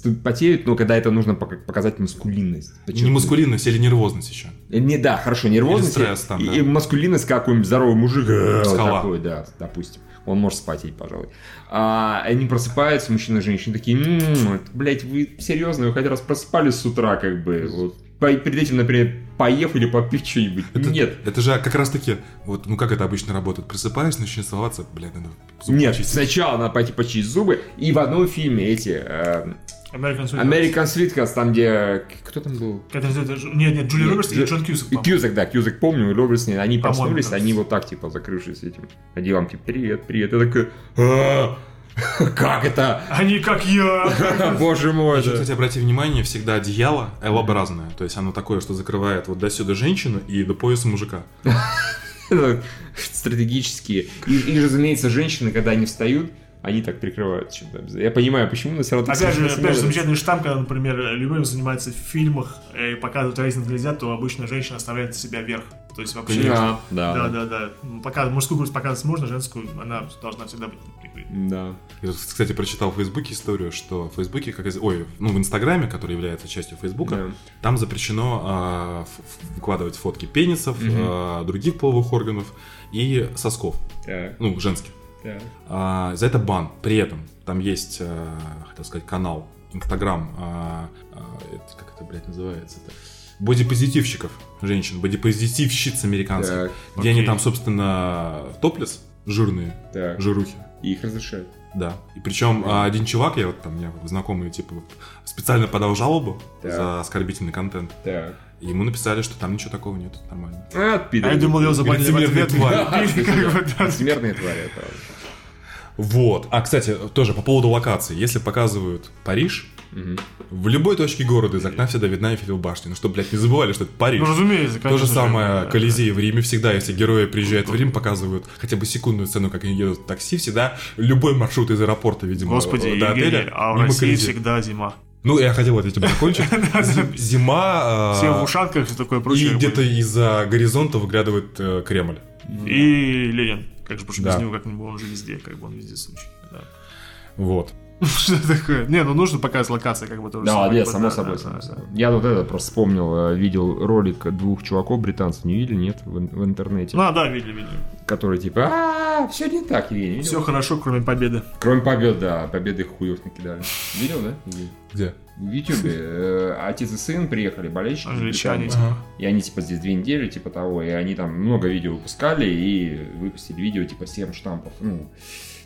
Тут Потеют, но когда это нужно пока- показать маскулинность. Не маскулинность или нервозность еще. Э, Не, да, хорошо, нервозность. Или стресс там, и, да. и маскулинность, как какой-нибудь здоровый мужик. э, Скала. такой, да, допустим. Он может спотеть, пожалуй. А, они просыпаются, мужчина и женщина, такие, «М, это, блядь, вы серьезно, вы хоть раз просыпались с утра, как бы, вот. Перед этим, например, поев или попить что-нибудь. Это, Нет. Это же как раз таки, вот, ну как это обычно работает? Просыпаюсь, начинаю соваться, блядь, надо зубы Нет, почистить. сначала надо пойти почистить зубы, и в одном фильме эти э, American Sweetheart. American там, где... Кто там был? Это? Ж- Нет, нет, Джули Робертс Джо- Джон Кьюсак, И по-моему. Кьюзак, да, Кьюзак помню, и Робертс, нет, они проснулись, они вот так, типа, закрывшись этим одеялом, типа, привет, привет. Я такой, «А, как это? Они как я. Боже мой, Еще, кстати, обрати внимание, всегда одеяло L-образное. То есть оно такое, что закрывает вот до сюда женщину и до пояса мужика. Стратегические. И, и, разумеется, женщины, когда они встают, они так прикрывают чем-то. Я понимаю, почему, но все равно... Опять же, опять же, замечательный штамп, когда, например, любым занимается в фильмах и показывают разных нельзя, то обычно женщина оставляет себя вверх. То есть вообще... Да, да, Да, да. да, да. Пока мужскую грудь показывать можно, женскую она должна всегда быть прикрыта. Да. Я, тут, кстати, прочитал в Фейсбуке историю, что в Фейсбуке, как из- ой, ну, в Инстаграме, который является частью Фейсбука, Да. там запрещено ф- ф- выкладывать фотки пенисов, Мгм. а, других половых органов и сосков, Так, ну, женских. А, за это бан. При этом там есть, а, хотел сказать, канал, Инстаграм, а, а, это- как это, блядь, называется-то? Бодипозитивщиков, женщин, бодипозитивщиц американских, Так, где они окей. там, собственно, топлес, жирные, так. жирухи. И их разрешают. Да. И причем а, один чувак, я вот там, у меня знакомый, типа, специально подал жалобу Так. за оскорбительный контент. Так. И ему написали, что там ничего такого нет, нормально. А, пидор. А я думал, его забанили в Лицемерные ответ. да. Смертные твари, это правда. Вот. А, кстати, тоже по поводу локации. Если показывают Париж, в любой точке города из окна всегда видна Эйфелева башня. Ну, чтобы, блядь, не забывали, что это Париж. Ну, разумеется, То конечно же самое да. Колизей в Риме всегда, если герои приезжают в Рим, показывают хотя бы секундную сцену, как они едут в такси, всегда любой маршрут из аэропорта, видимо, Господи, до Евгений, отеля, а в России Колизея. всегда зима. Ну, я хотел вот этим закончить. Зим- Зима... а, Все в ушанках, все такое прочее. И где-то из-за горизонта выглядывает э, И Ленин. Как же, потому что без Да. него как-нибудь он же везде, как бы он везде случай. Да. Вот. Что такое? Не, ну нужно показывать локации, как бы тоже. Да, нет, типа, само да, собой, само. Я вот это просто вспомнил, э, видел ролик двух чуваков британцев, не видели, нет, в, ин- в интернете, Ну, да, видели, видели. которые типа, а все не так? Все хорошо, кроме победы. Кроме побед, да, победы хуев накидали. Видел, да? Где? В Ютубе э, отец и сын приехали болельщики. Англичане, Британии. Ага. И они типа здесь две недели, типа того, и они там много видео выпускали и выпустили видео типа 7 штампов, ну,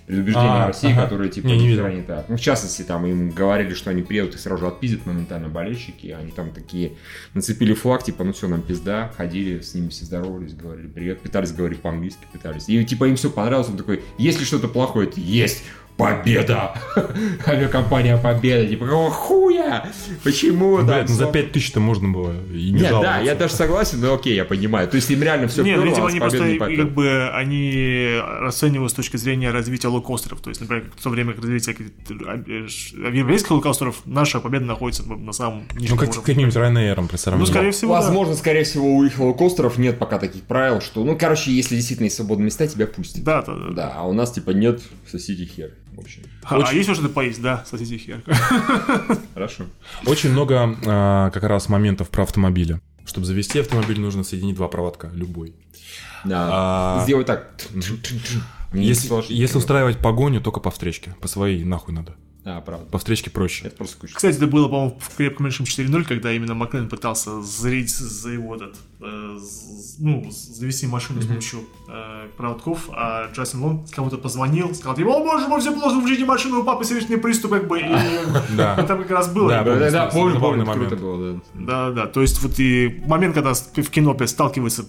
предубеждения А, России, ага. которые типа Не, не хера не так. Ну, в частности, там им говорили, что они приедут и сразу же отпиздят моментально болельщики, они там такие нацепили флаг, типа, ну все, нам пизда, ходили, с ними все здоровались, говорили привет, пытались говорить по-английски, пытались. И типа им все понравилось, он такой, если что-то плохое, это есть победа! Авиакомпания Победа, типа, какого хуя? Почему? Блядь, там ну за всё- 5000-то можно было и не нет, да, я даже согласен, но окей, я понимаю. То есть им реально все Нет, вперло, видимо, а они просто не как бы они расценивают с точки зрения развития лоукостеров. То есть, например, в то время как развитие европейских лоукостеров, наша победа находится на самом Ну, нижнем как с каким-нибудь Ryanair при Ну, скорее всего, да. Возможно, скорее всего, у их лоукостеров нет пока таких правил, что, ну, короче, если действительно есть свободные места, тебя пустят. Да, да, да. Да, а у нас, типа, нет, соседи хер, в общем. А, а есть что-то поесть, да, соседи хер. Хорошо. Очень много а, как раз моментов про автомобили. Чтобы завести автомобиль, нужно соединить два проводка, любой. Да. А, Сделай так. Если, если устраивать погоню, только по встречке. По своей нахуй надо. Да, правда. По встречке проще. Это просто скучно. Кстати, это было, по-моему, в крепком меньшем 4.0, когда именно Маклен пытался зрить за его этот, э, ну, завести машину с помощью э, проводков, а Джастин Лонг кому-то позвонил, сказал, типа, о боже мой, все плохо, включите машину, у папы сердечный приступ, как бы, и это как раз было. Да, Да, да, да, Забавный помню, помню, момент. да. Да, да, то есть вот и момент, когда в кино ш-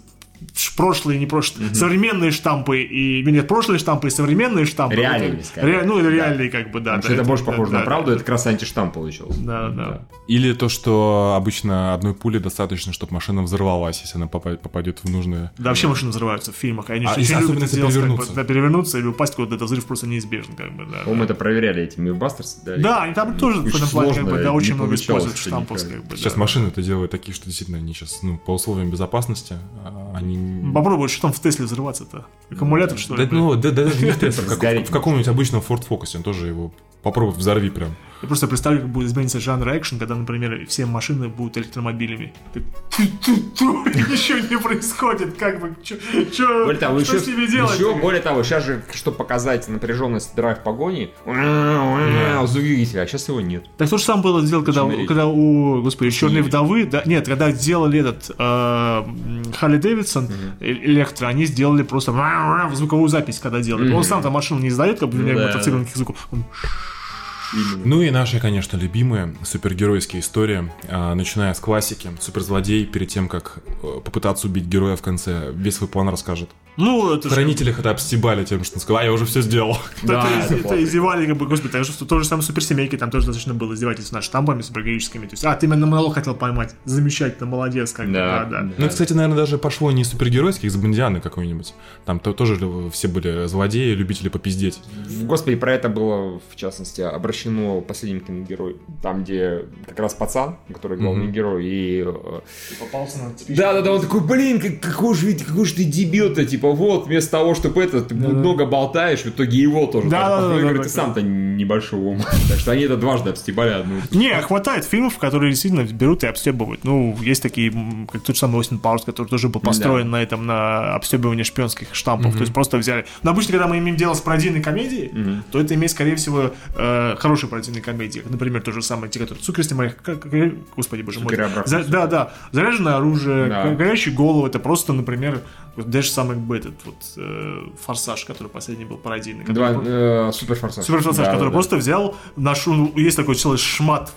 прошлые, не прошлые, современные штампы и, нет, прошлые штампы и современные штампы. Реальные, Вот, скорее. ре- ну, это Да. реальные, как бы, да. Потому да, что это больше да, похоже да, на правду, да. это как раз антиштамп получился. Да, да. Или то, что обычно одной пули достаточно, чтобы машина взорвалась, если она попа- попадет в нужное. Да, вообще машины взрываются в фильмах. Они А, очень особенно любят это если делать, как бы, перевернуться. да, перевернуться или упасть куда-то, это взрыв просто неизбежен, как бы, да. По-моему, это проверяли эти Мифбастерсы, да? Да, они там тоже в Очень этом плане, как бы, да, очень много используют штампов, как бы, Сейчас да. машины это делают такие, что действительно они сейчас, ну, по условиям безопасности, а, они... Попробуй, что там в Тесле взрываться-то? Аккумулятор, что ли? Да, ну, да, да, не в Сгореть в каком-нибудь обычном Ford Focus, он тоже его попробуй взорви прям. Я просто представлю, как будет измениться жанр экшен, когда, например, все машины будут электромобилями. Ничего не происходит, как бы, Более того, что еще, с ними делать? еще более того, сейчас же, чтобы показать напряженность драйв погони, двигателя, а сейчас его нет. Так то же самое было сделано, когда, когда у, господи, Черной вдовы, да, нет, когда сделали этот э, Харли Дэвидсон, э, электро, они сделали просто звуковую запись, когда делали. Он сам там машину не издает, как бы, Ну да. мотоцированных звуков. Он Именно. Ну и наши, конечно, любимые супергеройские истории, а, начиная с классики. Суперзлодей перед тем, как э, попытаться убить героя в конце, весь свой план расскажет. Ну, это В же... хранителях это обстебали тем, что он сказал, а я уже все сделал. Да, это, это издевали, как бы, господи, так же, то же самое суперсемейки, там тоже достаточно было издевательств над штампами супергероическими. То есть, а, ты именно монолог хотел поймать. Замечательно, молодец, как бы, Да, да. Ну, кстати, наверное, даже пошло не супергеройских, из Бондианы какой-нибудь. Там то, тоже все были злодеи, любители попиздеть. Господи, про это было, в частности, обращено последним киногерой. Там, где как раз пацан, который главный герой, и... э, Попался на Да-да-да, он такой, блин, как- какой же, какой же ты дебил-то, типа, вот, вместо того, чтобы это, ты много болтаешь, в итоге его тоже. Да, так да, да, подвыиграть, да, ты да. сам-то небольшого ума. Так что они это дважды обстебали одну. Не, хватает фильмов, которые действительно берут и обстебывают. Ну, есть такие, как тот же самый Остин Пауэрс, который тоже был построен на этом, на обстебывании шпионских штампов. То есть просто взяли. Но обычно, когда мы имеем дело с пародийной комедией, то это имеет, скорее всего, э, хорошие пародийные комедии. Например, то же самое, те, которые как- как- господи боже мой. За- да, да. Заряженное оружие, Да. го- горящие головы, это просто, например, даже самый этот вот э, форсаж, который последний был пародийный. который Два, э, суперфорсаж. Суперфорсаж, Да, который да, да. просто взял нашу, ну, есть такой целый шмат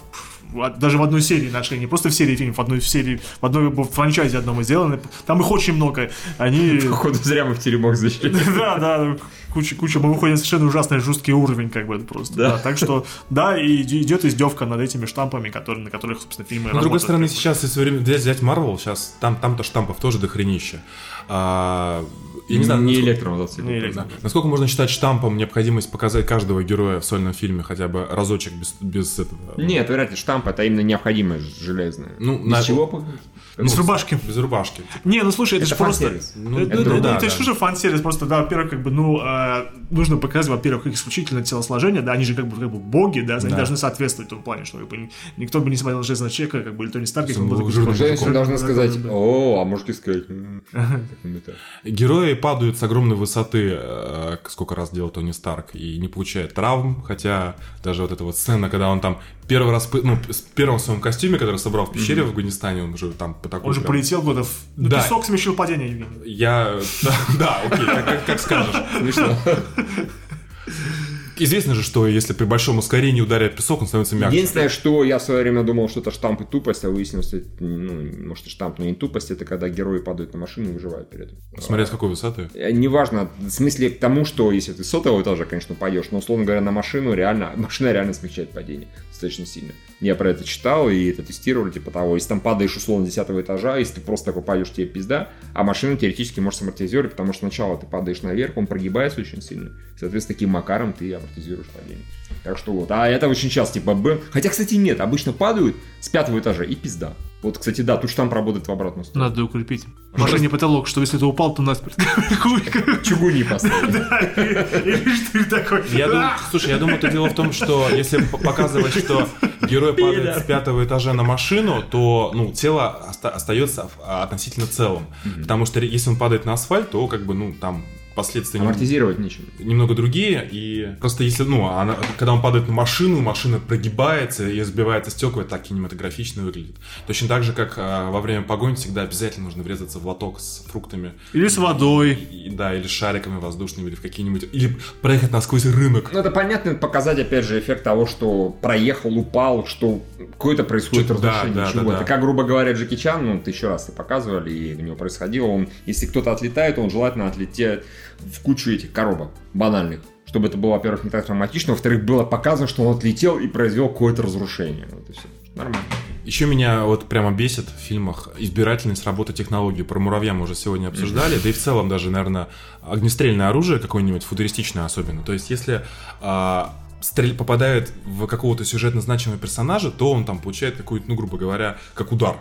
даже в одной серии нашли, не просто в серии фильмов, в одной серии, в одной в франчайзе одном сделаны. Там их очень много. Они... Походу, зря мы в теремок зашли. Да, да, куча, куча, мы выходим совершенно ужасный жесткий уровень, как бы, просто. Да. Да. Так что, да, и идет издевка над этими штампами, которые, на которых, собственно, фильмы Но, с другой стороны, сейчас, если время взять, Marvel, сейчас там, там-то штампов тоже дохренища. А, я не знаю, не насколько- электромотоцикл. Не Да. Насколько можно считать штампом необходимость показать каждого героя в сольном фильме хотя бы разочек без, без этого? Нет, вряд ли штамп, это именно необходимое железное. Ну, Из на- чего? По- Без рубашки. Без рубашки. Не, ну слушай, это, Это же просто... фан-сервис. Ну, это, это это- да, это да. же уже фан-сервис, просто, да, во-первых, как бы, ну, а, нужно показывать, во-первых, их исключительно телосложение, да, они же как бы, как бы боги, да, они Да. должны соответствовать в том плане, что как бы, ни- никто бы не смотрел Железного человека, как бы, или Тони Старк, если был такой жирным такой- Женщина должна сказать, да, да. о, а мужики сказать. Герои падают с огромной высоты, э, сколько раз делал Тони Старк, и не получают травм, хотя даже вот эта вот сцена, когда он там первый раз, ну, с первым своем костюме, который собрал в пещере в Афганистане, он уже там по такой Он же прям- полетел куда в... Ну, Да. песок смещил падение, Евгений. Я... Да, окей, как- скажешь. Смешно. Известно же, что если при большом ускорении ударяет песок, он становится мягче. Единственное, что я в свое время думал, что это штамп и тупость, а выяснилось, что это, ну, может, и штамп, но не тупость, это когда герои падают на машину и выживают перед этим. Смотря с какой высоты. Э, Неважно, в смысле к тому, что если ты с сотого этажа, конечно, пойдешь, но, условно говоря, на машину реально, машина реально смягчает падение достаточно сильно. Я про это читал и это тестировали, типа того, если там падаешь условно с 10 этажа, если ты просто такой падаешь, тебе пизда, а машина теоретически может амортизировать, потому что сначала ты падаешь наверх, он прогибается очень сильно, соответственно, таким макаром ты амортизируешь падение. Так что вот, а это очень часто, типа, б... хотя, кстати, нет, обычно падают с пятого этажа и пизда. Вот, кстати, да, тут штамп работает в обратную сторону. Надо укрепить. В машине потолок, что если ты упал, то насмерть. Чугуни поставить. Да, Или такой. Слушай, я думаю, это дело в том, что если показывать, что герой падает с пятого этажа на машину, то ну, тело оста- остается а, относительно целым. Потому что если он падает на асфальт, то как бы, ну, там последствия нем- Амортизировать нечем. немного другие. И просто если, ну, она- когда он падает на машину, машина прогибается и сбивается стекла, это так кинематографично выглядит. Точно так же, как а, во время погони всегда обязательно нужно врезаться в лоток с фруктами. Или с водой. И- да, или шариками воздушными, или в какие-нибудь... Или проехать насквозь рынок. Ну, это понятно, это показать, опять же, эффект того, что проехал, упал, что какое-то происходит да, разрушение да, да, чего-то. да. Как, грубо говоря, Джеки Чан, ну, тысячу раз это показывали, и у него происходило, он, если кто-то отлетает, он желательно отлетет в кучу этих коробок банальных. Чтобы это было, во-первых, не так травматично, во-вторых, было показано, что он отлетел и произвел какое-то разрушение. Вот и все. Нормально. Еще меня вот прямо бесит в фильмах избирательность работы технологий. Про муравья мы уже сегодня обсуждали, да и в целом даже, наверное, огнестрельное оружие какое-нибудь, футуристичное особенно. То есть если а, стрель попадает в какого-то сюжетно значимого персонажа, то он там получает какую-то, ну, грубо говоря, как удар.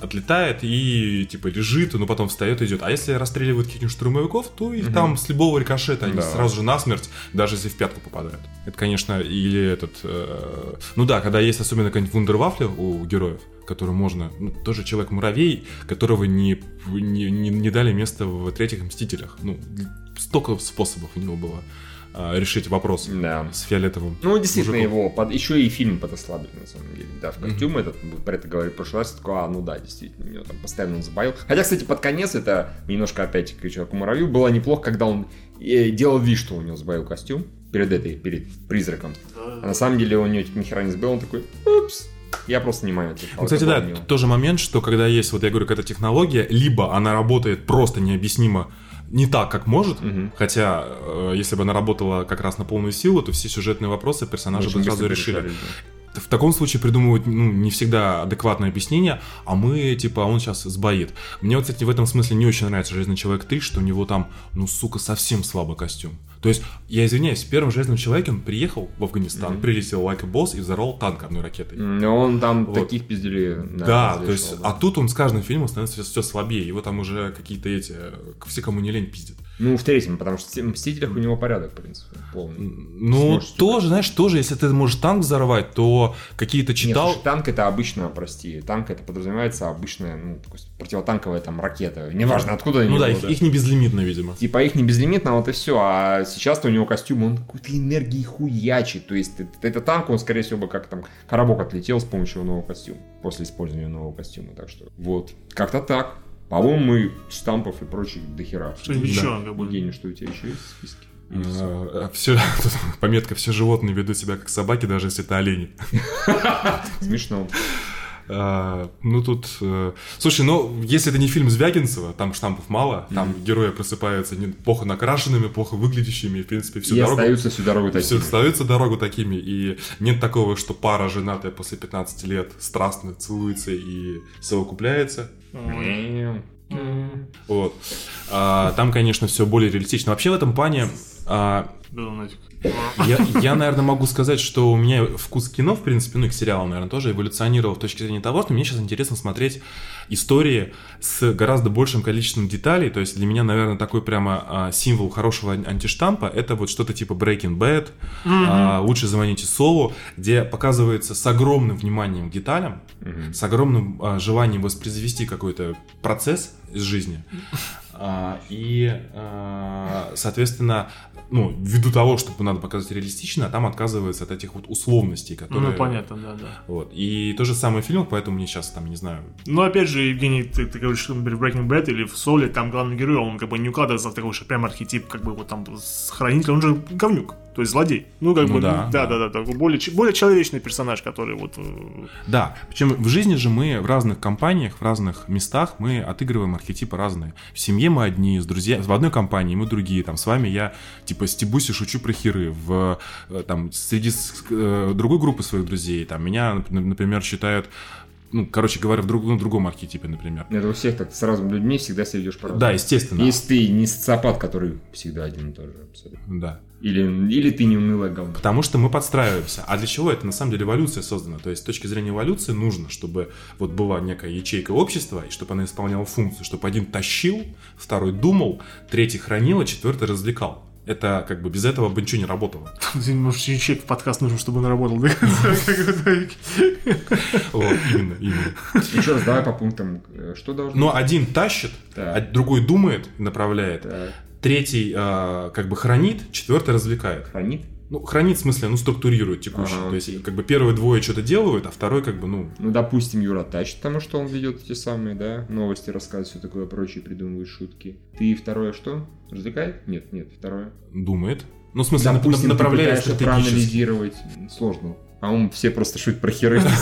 Отлетает и типа лежит, но потом встает и идет. А если расстреливают каких-нибудь штурмовиков, то их там с любого рикошета они Да. сразу же насмерть, даже если в пятку попадают. Это, конечно, или этот... э, Ну да, когда есть особенно какая-нибудь вундервафля у героев, которую можно... Ну, тоже человек-муравей, которого не, не, не, не дали места в третьих Мстителях. Ну, столько способов у него было решить вопрос Да. с фиолетовым. Ну, действительно, мужиком. его под... еще и фильм подослабили, на самом деле. Да, в костюм этот, мы про это говорили в прошлый раз, такой, а, ну да, действительно, у него там постоянно он заболел. Хотя, кстати, под конец, это немножко опять к человеку муравью, было неплохо, когда он э, делал вид, что у него заболел костюм перед этой, перед призраком. А на самом деле у него ни хера не заболел, он такой, упс, я просто внимание отвлекал. Ну, кстати, да, тут тоже момент, что когда есть, вот я говорю, какая-то технология, либо она работает просто необъяснимо не так, как может, Мгм. хотя э, если бы она работала как раз на полную силу, то все сюжетные вопросы персонажи Очень бы сразу решили. решались, да. В таком случае придумывают ну, не всегда адекватное объяснение, а мы, типа, он сейчас сбоит. Мне вот, кстати, в этом смысле не очень нравится Железный Человек 3, что у него там, ну, сука, совсем слабый костюм. То есть, я извиняюсь, Железном Человеке он приехал в Афганистан, прилетел лайк босс и взорвал танк одной ракетой. Но он там Вот. таких пизделей. Да, то есть, а тут он с каждым фильмом становится все слабее. Его там уже какие-то эти, все, кому не лень, пиздят. Ну, в третьем, потому что в Мстителях у него порядок, в принципе, полный. Ну, Сможете тоже, знаешь, тоже, если ты можешь танк взорвать, то какие-то Нет, читал... слушай, танк это обычно, прости, танк это подразумевается обычная, ну, противотанковая там ракета. Неважно, откуда они. ну да, их, их не безлимитно, видимо. Типа их не безлимитно, вот и все. А сейчас-то у него костюм, он какой-то энергии хуячит. То есть это, это танк, он, скорее всего, бы как там коробок отлетел с помощью нового костюма. После использования нового костюма. Так что вот. Как-то так. По-моему, мы штампов и прочих дохера. Что-нибудь Да. еще, как бы. Евгений, что у тебя еще есть в списке? Или всё? Все, пометка, все животные ведут себя как собаки, даже если это олени. Смешно. А, Ну тут, э, слушай, ну если это не фильм Звягинцева, там штампов мало, там герои просыпаются не- плохо накрашенными, плохо выглядящими, и, в принципе всю и дорогу остаются всю дорогу все такими. остаются дорогу такими, и нет такого, что пара женатая после 15 лет страстно целуется и совокупляется. Вот. А, там, конечно, все более реалистично. Вообще в этом плане А, я, я, наверное, могу сказать, что у меня вкус кино, в принципе, ну и к сериалам, наверное, тоже эволюционировал с точки зрения того, что мне сейчас интересно смотреть истории с гораздо большим количеством деталей. То есть для меня, наверное, такой прямо а, символ хорошего ан- антиштампа это вот что-то типа Breaking Bad, а, лучше звоните Солу, где показывается с огромным вниманием к деталям, с огромным а, желанием воспроизвести какой-то процесс из жизни. А, и, а, соответственно, ну, ввиду того, что надо показать реалистично, там отказывается от этих вот условностей, которые... Ну, понятно, да, да. Вот. И то же самое в фильмах, поэтому мне сейчас там, не знаю, Ну, опять же, Евгений, ты, ты говоришь, что, в Breaking Bad или в Соле, там главный герой, он как бы не укладывается в такой же прям архетип, как бы вот там с хранителем, он же говнюк, то есть злодей. Ну, как Ну бы, да, да, да. да, да, такой более, более человечный персонаж, который вот... э, Да, причем в жизни же мы в разных компаниях, в разных местах мы отыгрываем архетипы разные. В семье мы одни, с друзьями, в одной компании мы другие. Там с вами я типа стебусь и шучу про херы. В, э, там, среди э, другой группы своих друзей, там меня, нап- например, считают ну, короче говоря, в, друг- ну, другом архетипе, например. Это у всех так с разными людьми всегда себя ведешь по-разному. Да, естественно. Если ты не социопат, который всегда один и тот же, абсолютно. Да. Или, или ты не унылое говно. Потому что мы подстраиваемся. А для чего это на самом деле эволюция создана? То есть с точки зрения эволюции нужно, чтобы вот была некая ячейка общества, и чтобы она исполняла функцию, чтобы один тащил, второй думал, третий хранил, а четвертый развлекал. Это как бы без этого бы ничего не работало. Может, чек в подкаст нужен, чтобы он работал до конца. Вот, именно, именно. Еще раз, давай по пунктам. Э, Что должно Но один тащит, а другой думает, направляет, третий а, как бы хранит, четвертый развлекает. хранит? Ну, хранит в смысле, ну, структурирует текущий. Ага, То есть, как бы первые двое что-то делают, а второй как бы, ну, Ну, допустим, Юра тащит, потому что он ведет эти самые, да, новости, рассказывает, все такое прочее, придумывает шутки. Ты второе что? Развлекает? Нет, нет, второе. думает. Ну, в смысле, Допустим, ты направляет пытаешься стратегически. проанализировать. Сложно. По-моему, все просто шутят про херы.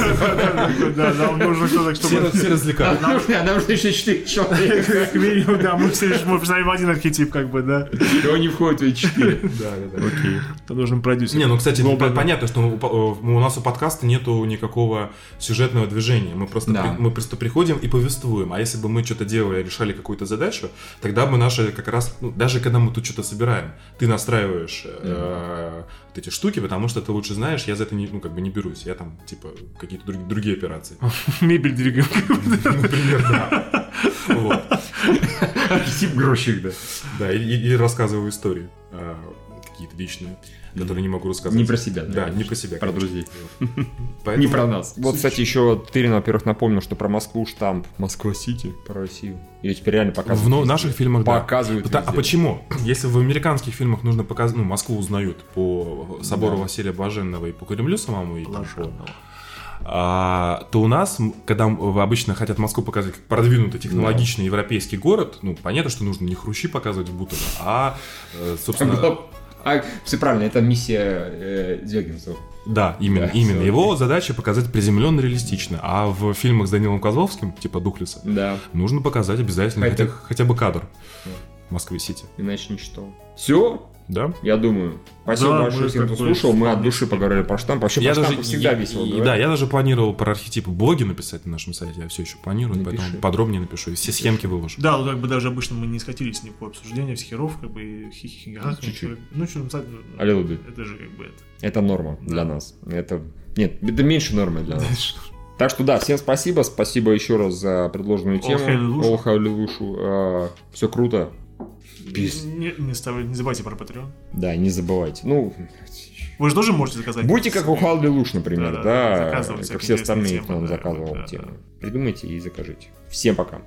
Да, нам нужно кто-то, Все, чтобы... все развлекают. Нам нужно а еще 4 человека. Как минимум, да, мы все мы представим один архетип, как бы, да. И он не входит в эти 4. Да, да, да. Окей. Это должен продюсер. Не, ну, кстати, понятно, что у, по- у нас у подкаста нету никакого сюжетного движения. Мы просто, мы просто приходим и повествуем. А если бы мы что-то делали, решали какую-то задачу, тогда бы наши как раз, ну, даже когда мы тут что-то собираем, ты настраиваешь э, вот эти штуки, потому что ты лучше знаешь, я за это не, ну, как бы не берусь. Я там, типа, какие-то друг- другие операции. Мебель двигаем. Например, да. Вот. Архетип да. Да, и рассказываю истории а, какие-то личные, которые не могу рассказать. Не про себя, Да, да. не про себя. Про конечно. друзей. Поэтому- Не про нас. Вот, кстати, еще Тырин, во-первых, напомнил, что про Москву штамп Москва-Сити, про Россию. Ее теперь реально показывают. В но- везде. наших фильмах, да. Показывают Пыта- А почему? Если в американских фильмах нужно показать, ну, Москву узнают по собору Да. Василия Блаженного и по Кремлю самому, и там по- Блаженного. а, то у нас, когда обычно хотят Москву показать как продвинутый технологичный европейский город, ну, понятно, что нужно не хрущи показывать в Бутово, а, э, собственно, А, все правильно, это миссия э, Звягинцева. Да, именно, Да, именно. Его задача показать приземленно реалистично. А в фильмах с Данилом Козловским, типа Духлиса, Да, нужно показать обязательно Хотя- хотя, бы кадр Москвы-Сити. иначе ничто. Все, Да? я думаю. Спасибо Да, большое мы всем, кто слушал. Мы от души поговорили про штамп. Вообще, Я про даже, штамп всегда и- весело и- да, я даже планировал про архетипы блоги написать на нашем сайте, я все еще планирую, Напиши. поэтому подробнее напишу, и все схемки выложу. Да, ну как бы даже обычно мы не скатились ни по обсуждению всех херов, как бы хихи Чуть-чуть. Ну, что, ну, А это же как бы это. Это норма для нас. Это... Нет, это меньше нормы для нас. Так что да, всем спасибо. Спасибо еще раз за предложенную тему. All Hallelujah. Все круто. Пис. Не, не, ставь- не забывайте про Patreon. Да, не забывайте. Ну, Вы же тоже можете заказать. будьте как у Халди Луш, например, Да-да, да, заказывать как все остальные, кто да, заказывал да, да. темы. Придумайте и закажите. Всем пока.